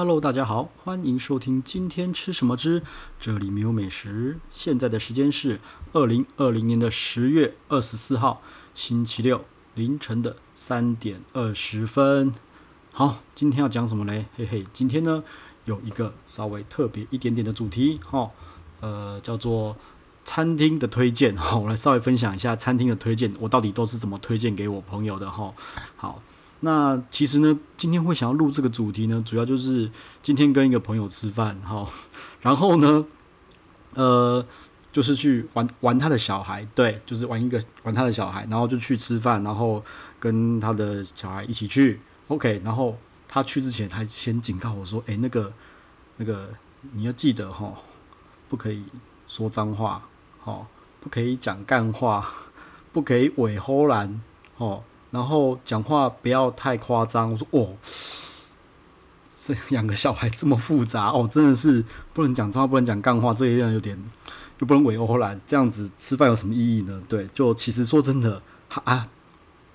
Hello，大家好，欢迎收听今天吃什么之这里没有美食。现在的时间是二零二零年的十月二十四号星期六凌晨的三点二十分。好，今天要讲什么嘞？嘿嘿，今天呢有一个稍微特别一点点的主题，哈，呃，叫做餐厅的推荐。好，我来稍微分享一下餐厅的推荐，我到底都是怎么推荐给我朋友的，哈。好。那其实呢，今天会想要录这个主题呢，主要就是今天跟一个朋友吃饭，哈，然后呢，呃，就是去玩玩他的小孩，对，就是玩一个玩他的小孩，然后就去吃饭，然后跟他的小孩一起去，OK，然后他去之前还先警告我说，诶，那个那个你要记得哈，不可以说脏话，哈，不可以讲干话，不可以伪唬烂，哦。然后讲话不要太夸张。我说哦，这养个小孩这么复杂哦，真的是不能讲脏话，不能讲干话，这一样有点又不能伪欧兰，这样子吃饭有什么意义呢？对，就其实说真的，还啊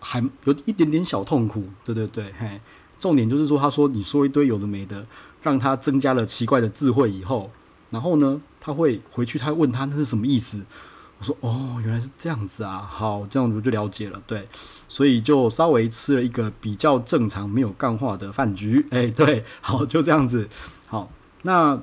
还有一点点小痛苦。对对对，嘿，重点就是说，他说你说一堆有的没的，让他增加了奇怪的智慧以后，然后呢，他会回去，他问他那是什么意思？我说哦，原来是这样子啊，好，这样我就了解了。对，所以就稍微吃了一个比较正常、没有干化的饭局。哎，对，好，就这样子。好，那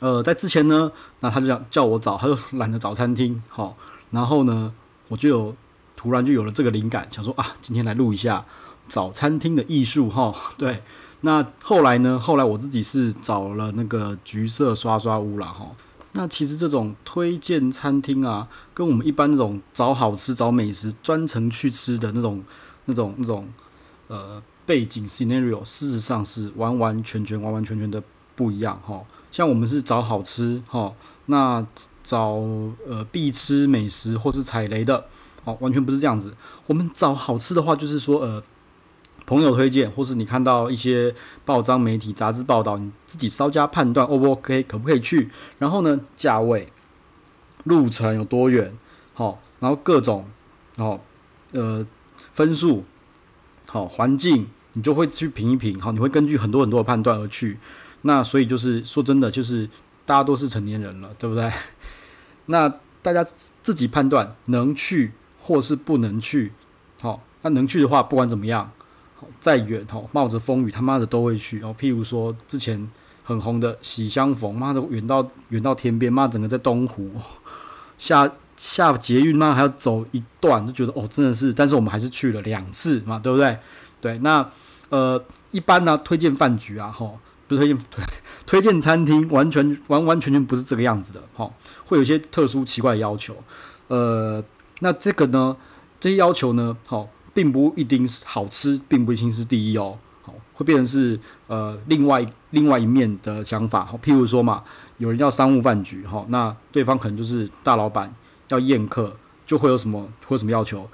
呃，在之前呢，那他就想叫我找，他就懒得找餐厅。好，然后呢，我就有突然就有了这个灵感，想说啊，今天来录一下找餐厅的艺术。哈，对。那后来呢，后来我自己是找了那个橘色刷刷屋了。哈。那其实这种推荐餐厅啊，跟我们一般那种找好吃、找美食、专程去吃的那种、那种、那种呃背景 scenario，事实上是完完全全、完完全全的不一样哈。像我们是找好吃哈，那找呃必吃美食或是踩雷的，哦，完全不是这样子。我们找好吃的话，就是说呃。朋友推荐，或是你看到一些报章、媒体、杂志报道，你自己稍加判断，O 不 OK，可不可以去？然后呢，价位、路程有多远？好，然后各种，哦，呃，分数，好，环境，你就会去评一评。好，你会根据很多很多的判断而去。那所以就是说真的，就是大家都是成年人了，对不对？那大家自己判断能去或是不能去。好，那能去的话，不管怎么样。再远吼，冒着风雨，他妈的都会去哦。譬如说之前很红的喜相逢，妈的远到远到天边，妈整个在东湖下下捷运，妈还要走一段，就觉得哦，真的是。但是我们还是去了两次嘛，对不对？对，那呃，一般呢，推荐饭局啊，吼，不是推荐推 推荐餐厅，完全完完全全不是这个样子的，吼，会有一些特殊奇怪的要求。呃，那这个呢，这些要求呢，好。并不一定是好吃，并不一定是第一哦。好，会变成是呃另外另外一面的想法。好，譬如说嘛，有人要商务饭局，哈，那对方可能就是大老板要宴客，就会有什么会有什么要求？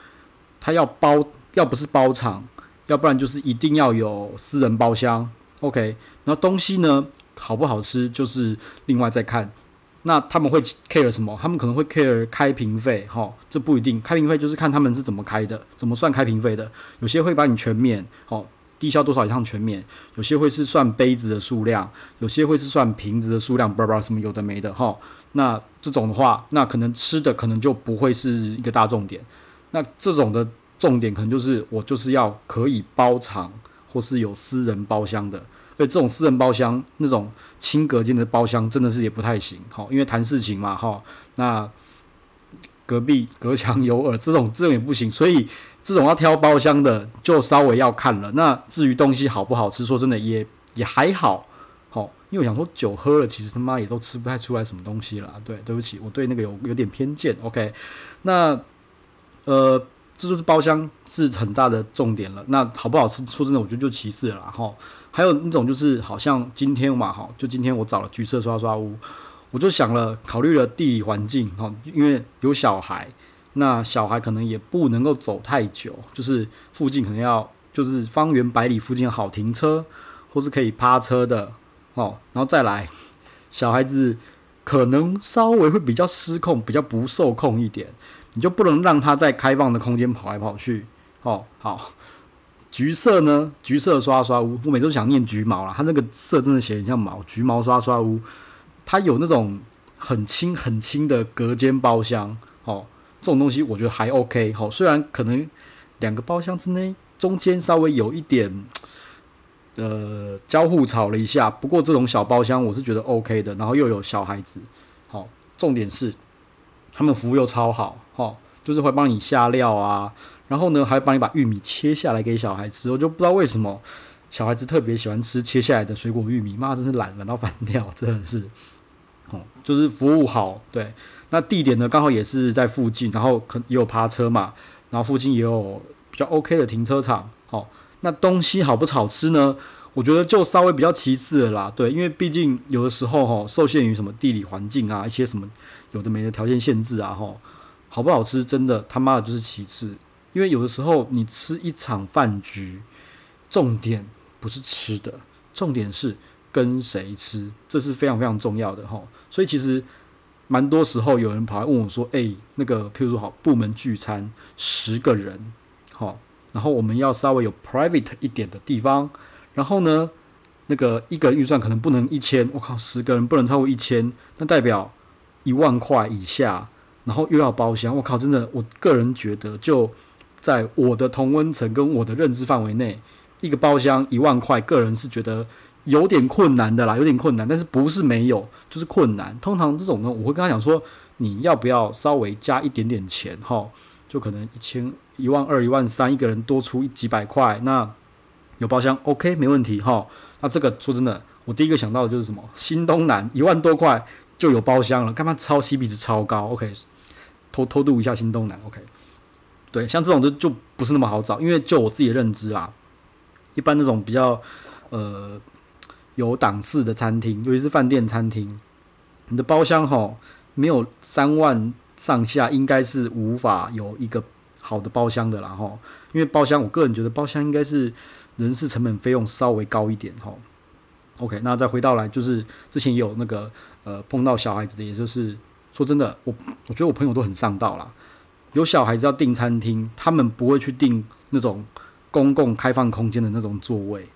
他要包，要不是包场，要不然就是一定要有私人包厢。OK，然后东西呢好不好吃，就是另外再看。那他们会 care 什么？他们可能会 care 开瓶费，哈，这不一定。开瓶费就是看他们是怎么开的，怎么算开瓶费的。有些会把你全免，哦，低消多少以上全免；有些会是算杯子的数量，有些会是算瓶子的数量，叭叭什么有的没的，哈。那这种的话，那可能吃的可能就不会是一个大重点。那这种的重点可能就是我就是要可以包场，或是有私人包厢的。所以这种私人包厢，那种轻隔间的包厢，真的是也不太行，好，因为谈事情嘛，哈，那隔壁隔墙有耳，这种这种也不行，所以这种要挑包厢的，就稍微要看了。那至于东西好不好吃，说真的也也还好，好，因为我想说酒喝了，其实他妈也都吃不太出来什么东西了。对，对不起，我对那个有有点偏见。OK，那呃，这就是包厢是很大的重点了。那好不好吃，说真的，我觉得就其次了，哈。还有那种就是，好像今天嘛，哈，就今天我找了橘色刷刷屋，我就想了，考虑了地理环境，哈，因为有小孩，那小孩可能也不能够走太久，就是附近可能要，就是方圆百里附近好停车，或是可以趴车的，哦，然后再来，小孩子可能稍微会比较失控，比较不受控一点，你就不能让他在开放的空间跑来跑去，哦，好。橘色呢？橘色刷刷屋，我每次都想念橘毛啦，它那个色真的写很像毛，橘毛刷刷屋，它有那种很轻很轻的隔间包厢，哦，这种东西我觉得还 OK，好，虽然可能两个包厢之内中间稍微有一点，呃，交互吵了一下，不过这种小包厢我是觉得 OK 的，然后又有小孩子，好，重点是他们服务又超好，哦，就是会帮你下料啊。然后呢，还帮你把玉米切下来给小孩吃，我就不知道为什么小孩子特别喜欢吃切下来的水果玉米，妈真是懒懒到翻掉，真的是，哦，就是服务好，对，那地点呢刚好也是在附近，然后可也有趴车嘛，然后附近也有比较 OK 的停车场，好，哦，那东西好不好吃呢？我觉得就稍微比较其次了啦，对，因为毕竟有的时候哈，受限于什么地理环境啊，一些什么有的没的条件限制啊，哈，好不好吃真的他妈的就是其次。因为有的时候你吃一场饭局，重点不是吃的，重点是跟谁吃，这是非常非常重要的哈。所以其实蛮多时候有人跑来问我说：“诶，那个譬如说好部门聚餐十个人，好，然后我们要稍微有 private 一点的地方，然后呢，那个一个预算可能不能一千，我靠，十个人不能超过一千，那代表一万块以下，然后又要包厢，我靠，真的，我个人觉得就。在我的同温层跟我的认知范围内，一个包厢一万块，个人是觉得有点困难的啦，有点困难，但是不是没有，就是困难。通常这种呢，我会跟他讲说，你要不要稍微加一点点钱，哈，就可能一千、一万二、一万三，一个人多出几百块，那有包厢，OK，没问题，哈。那这个说真的，我第一个想到的就是什么？新东南一万多块就有包厢了，干嘛超 CP 值超高？OK，偷偷渡一下新东南，OK。对，像这种就就不是那么好找，因为就我自己的认知啊，一般那种比较呃有档次的餐厅，尤其是饭店餐厅，你的包厢吼没有三万上下，应该是无法有一个好的包厢的啦吼。因为包厢，我个人觉得包厢应该是人事成本费用稍微高一点吼。OK，那再回到来，就是之前有那个呃碰到小孩子的，也就是说真的，我我觉得我朋友都很上道啦。有小孩子要订餐厅，他们不会去订那种公共开放空间的那种座位，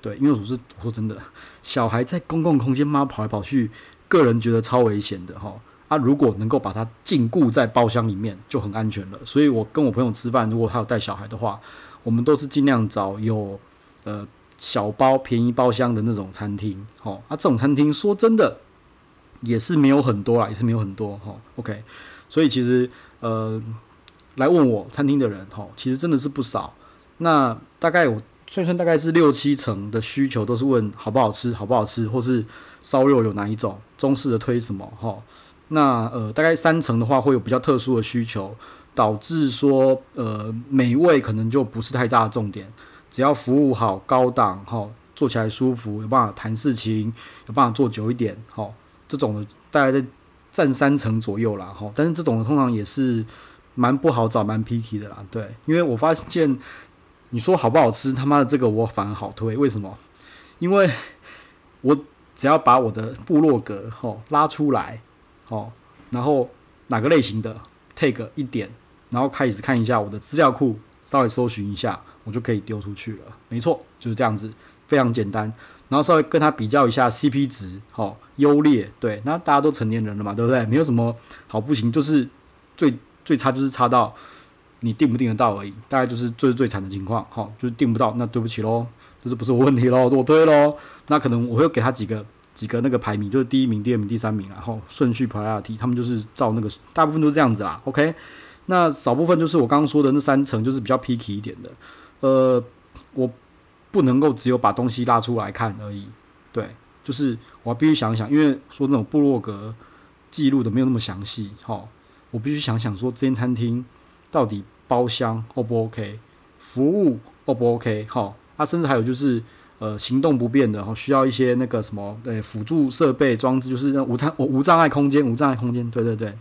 对，因为我是我说真的，小孩在公共空间嘛跑来跑去，个人觉得超危险的哈。啊，如果能够把他禁锢在包厢里面，就很安全了。所以我跟我朋友吃饭，如果他有带小孩的话，我们都是尽量找有呃小包便宜包厢的那种餐厅。哈，啊，这种餐厅说真的也是没有很多啦，也是没有很多哈。OK。所以其实，呃，来问我餐厅的人，哈，其实真的是不少。那大概我算算，大概是六七成的需求都是问好不好吃，好不好吃，或是烧肉有哪一种，中式的推什么，哈。那呃，大概三成的话会有比较特殊的需求，导致说，呃，美味可能就不是太大的重点，只要服务好、高档，哈，做起来舒服，有办法谈事情，有办法做久一点，哈，这种的大概在。占三成左右啦，哈，但是这种的通常也是蛮不好找，蛮 picky 的啦，对，因为我发现你说好不好吃，他妈的这个我反而好推，为什么？因为我只要把我的部落格吼拉出来，吼，然后哪个类型的 take 一点，然后开始看一下我的资料库，稍微搜寻一下，我就可以丢出去了，没错，就是这样子，非常简单。然后稍微跟他比较一下 CP 值，好优劣，对，那大家都成年人了嘛，对不对？没有什么好不行，就是最最差就是差到你订不订得到而已，大概就是最最惨的情况，好，就是订不到，那对不起喽，就是不是我问题喽？我推喽，那可能我会给他几个几个那个排名，就是第一名、第二名、第三名，然后顺序 priority，他们就是照那个，大部分都是这样子啦，OK？那少部分就是我刚刚说的那三层，就是比较 picky 一点的，呃，我。不能够只有把东西拉出来看而已，对，就是我必须想想，因为说那种部落格记录的没有那么详细，哈，我必须想想说这间餐厅到底包厢 O 不 OK，服务 O 不 OK，哈，啊，甚至还有就是呃行动不便的，哈，需要一些那个什么呃辅助设备装置，就是无障无无障碍空间，无障碍空间，对对对，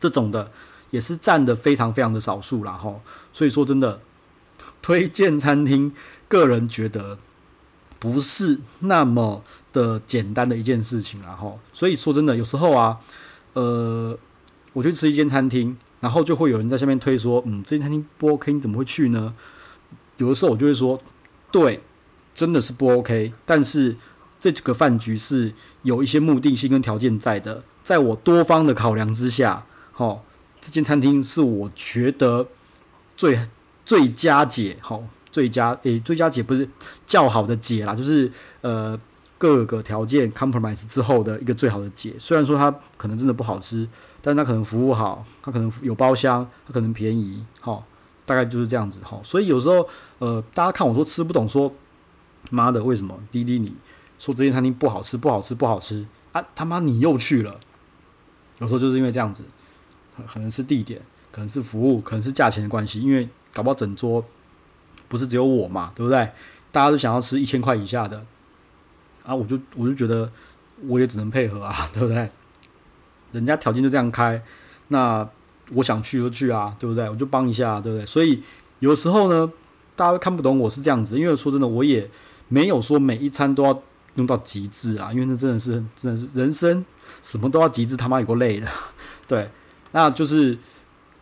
这种的也是占的非常非常的少数啦，哈，所以说真的推荐餐厅。个人觉得不是那么的简单的一件事情，然后所以说真的有时候啊，呃，我去吃一间餐厅，然后就会有人在下面推说，嗯，这间餐厅不 OK，你怎么会去呢？有的时候我就会说，对，真的是不 OK。但是这个饭局是有一些目的性跟条件在的，在我多方的考量之下，哈，这间餐厅是我觉得最最佳解，齁，最佳诶、最佳解不是较好的解啦，就是呃各个条件 compromise 之后的一个最好的解。虽然说它可能真的不好吃，但是它可能服务好，它可能有包厢，它可能便宜，齁。大概就是这样子哈，所以有时候呃，大家看我说吃不懂，说妈的为什么滴滴你说这间餐厅不好吃，不好吃，不好吃啊？他妈你又去了，有时候就是因为这样子，可能是地点，可能是服务，可能是价钱的关系，因为搞不好整桌不是只有我嘛，对不对？大家都想要吃一千块以下的啊，我就我就觉得我也只能配合啊，对不对？人家条件就这样开，那。我想去就去啊，对不对？我就帮一下，对不对？所以有时候呢，大家看不懂我是这样子，因为说真的，我也没有说每一餐都要用到极致啊，因为那真的是真的是人生什么都要极致，他妈有够累的。对，那就是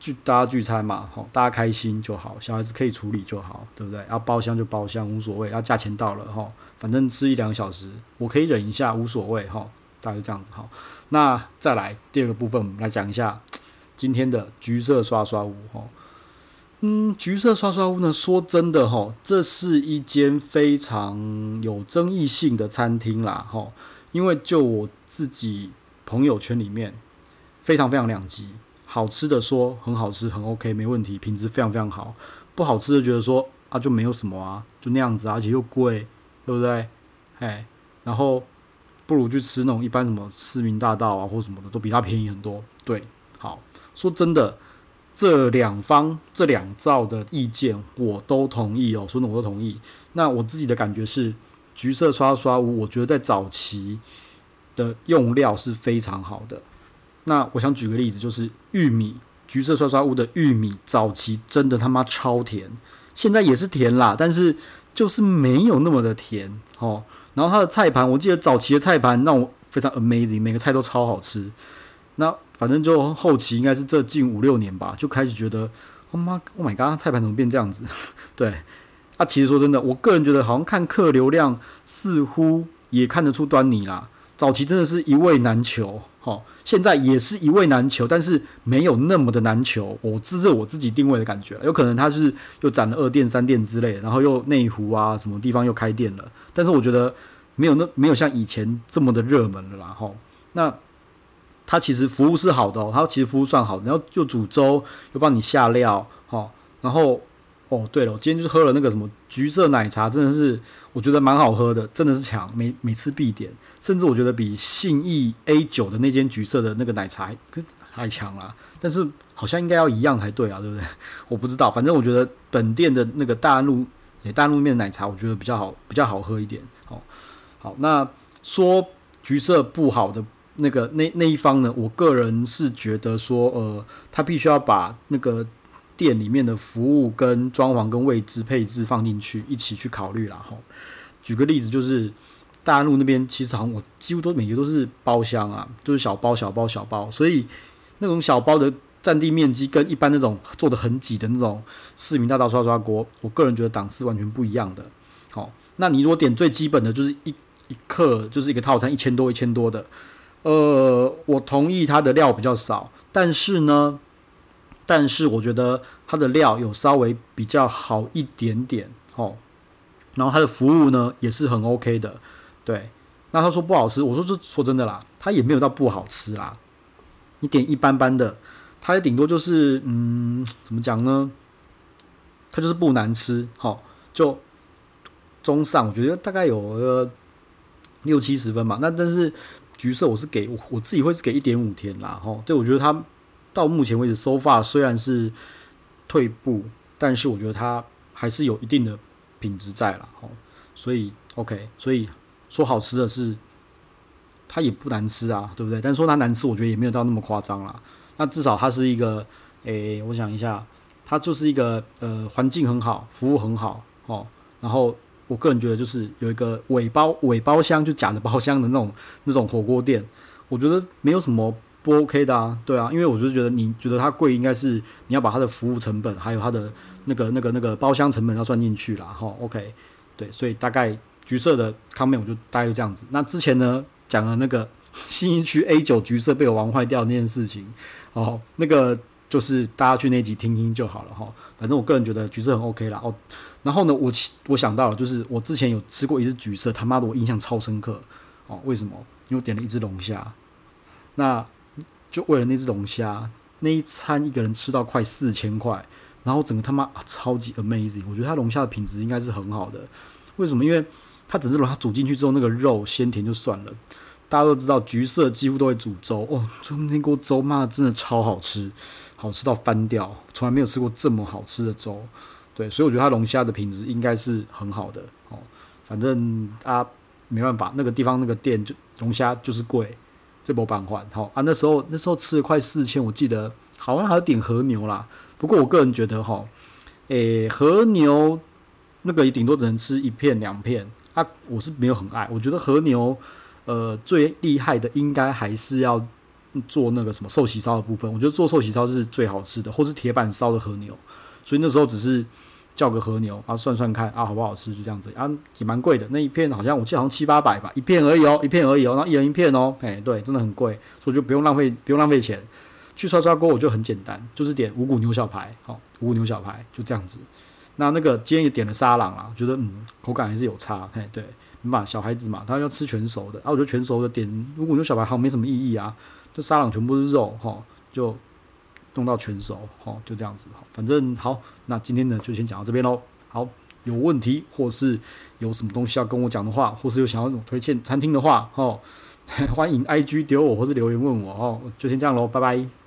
聚大家聚餐嘛，好，大家开心就好，小孩子可以处理就好，对不对？要包厢就包厢，无所谓。要价钱到了哈，反正吃一两个小时，我可以忍一下，无所谓哈。大概就这样子哈。那再来第二个部分，我们来讲一下。今天的橘色刷刷屋，哈，嗯，橘色刷刷屋呢，说真的，哈，这是一间非常有争议性的餐厅啦，哈，因为就我自己朋友圈里面，非常非常两极，好吃的说很好吃，很 OK，没问题，品质非常非常好，不好吃的觉得说啊，就没有什么啊，就那样子，而且又贵，对不对？哎，然后不如去吃那种一般什么市民大道啊，或什么的，都比它便宜很多，对，好。说真的，这两方这两造的意见我都同意哦。说的我都同意。那我自己的感觉是，橘色刷刷屋，我觉得在早期的用料是非常好的。那我想举个例子，就是玉米，橘色刷刷屋的玉米早期真的他妈超甜，现在也是甜啦，但是就是没有那么的甜哦。然后它的菜盘，我记得早期的菜盘让我非常 amazing，每个菜都超好吃。那反正就后期应该是这近五六年吧，就开始觉得，我妈，Oh my god，菜盘怎么变这样子？对，啊，其实说真的，我个人觉得好像看客流量似乎也看得出端倪啦。早期真的是一位难求，齁，现在也是一位难求，但是没有那么的难求。我自是我自己定位的感觉，有可能他是又攒了二店三店之类，然后又内湖啊什么地方又开店了，但是我觉得没有那没有像以前这么的热门了啦，齁，那。他其实服务是好的，他其实服务算好的，然后又煮粥，又帮你下料，哈，然后哦，对了，我今天就是喝了那个什么橘色奶茶，真的是我觉得蛮好喝的，真的是强，每每次必点，甚至我觉得比信义 A 九的那间橘色的那个奶茶还还强啦，但是好像应该要一样才对啊，对不对？我不知道，反正我觉得本店的那个大安路大安路面的奶茶，我觉得比较好，比较好喝一点，哦，好，那说橘色不好的。那个那那一方呢？我个人是觉得说，呃，他必须要把那个店里面的服务跟装潢跟位置配置放进去，一起去考虑啦。哈，举个例子，就是大陆那边，其实好像我几乎都每个都是包厢啊，就是小包小包小包，所以那种小包的占地面积跟一般那种做的很挤的那种市民大道刷刷锅，我个人觉得档次完全不一样的。好，那你如果点最基本的就是一一克就是一个套餐一千多一千多的。呃，我同意它的料比较少，但是呢，但是我觉得它的料有稍微比较好一点点，哦，然后它的服务呢也是很 OK 的，对。那他说不好吃，我说这说真的啦，它也没有到不好吃啦。你点一般般的，它也顶多就是嗯，怎么讲呢？它就是不难吃，好，就中上，我觉得大概有个六七十分吧。那但是。橘色我是给我自己会是给一点五天啦，吼，对，我觉得它到目前为止 so far 虽然是退步，但是我觉得它还是有一定的品质在啦，吼，所以 OK，所以说好吃的是它也不难吃啊，对不对？但说它难吃，我觉得也没有到那么夸张啦。那至少它是一个，诶、我想一下，它就是一个呃环境很好，服务很好，哦，然后。我个人觉得就是有一个尾包尾包厢，就假的包厢的那种那种火锅店，我觉得没有什么不 OK 的啊，对啊，因为我就是觉得你觉得它贵，应该是你要把它的服务成本，还有它的那个那个那个包厢成本要算进去啦。哈。OK，对，所以大概橘色的 comment 我就大概这样子。那之前呢讲了那个新一区 A 九橘色被我玩坏掉那件事情，哦，那个就是大家去那集听听就好了哈。反正我个人觉得橘色很 OK 啦。哦，然后呢，我我想到了，就是我之前有吃过一只橘色，他妈的我印象超深刻哦。为什么？因为我点了一只龙虾，那。就为了那只龙虾，那一餐一个人吃到快四千块，然后整个他妈、超级 amazing。我觉得它龙虾的品质应该是很好的。为什么？因为它整只龙虾煮进去之后，那个肉鲜甜就算了。大家都知道，橘色几乎都会煮粥哦，就那锅粥妈真的超好吃，好吃到翻掉，从来没有吃过这么好吃的粥。对，所以我觉得它龙虾的品质应该是很好的哦。反正啊，没办法，那个地方那个店就龙虾就是贵。这波板换好啊！那时候那时候吃了快四千，我记得好像还有点和牛啦。不过我个人觉得哈，诶、和牛那个也顶多只能吃一片两片啊，我是没有很爱。我觉得和牛呃最厉害的应该还是要做那个什么寿喜烧的部分。我觉得做寿喜烧是最好吃的，或是铁板烧的和牛。所以那时候只是。叫个和牛，然后算算看啊，好不好吃？就这样子啊，也蛮贵的。那一片好像我记得好像七八百吧，一片而已哦，一片而已哦。然后一人一片哦，哎，对，真的很贵，所以就不用浪费，不用浪费钱。去刷刷锅我就很简单，就是点五谷牛小排，好，五谷牛小排就这样子。那那个今天也点了沙朗啊，觉得嗯，口感还是有差，嘿，对，嘛，小孩子嘛，他要吃全熟的，啊，我觉得全熟的点五谷牛小排好像没什么意义啊，就沙朗全部是肉，哈，就。弄到全熟，好，就这样子，好反正好，那今天呢就先讲到这边喽。好，有问题或是有什么东西要跟我讲的话，或是有想要推荐餐厅的话，哦，欢迎 IG 丢我或是留言问我，哦，就先这样喽，拜拜。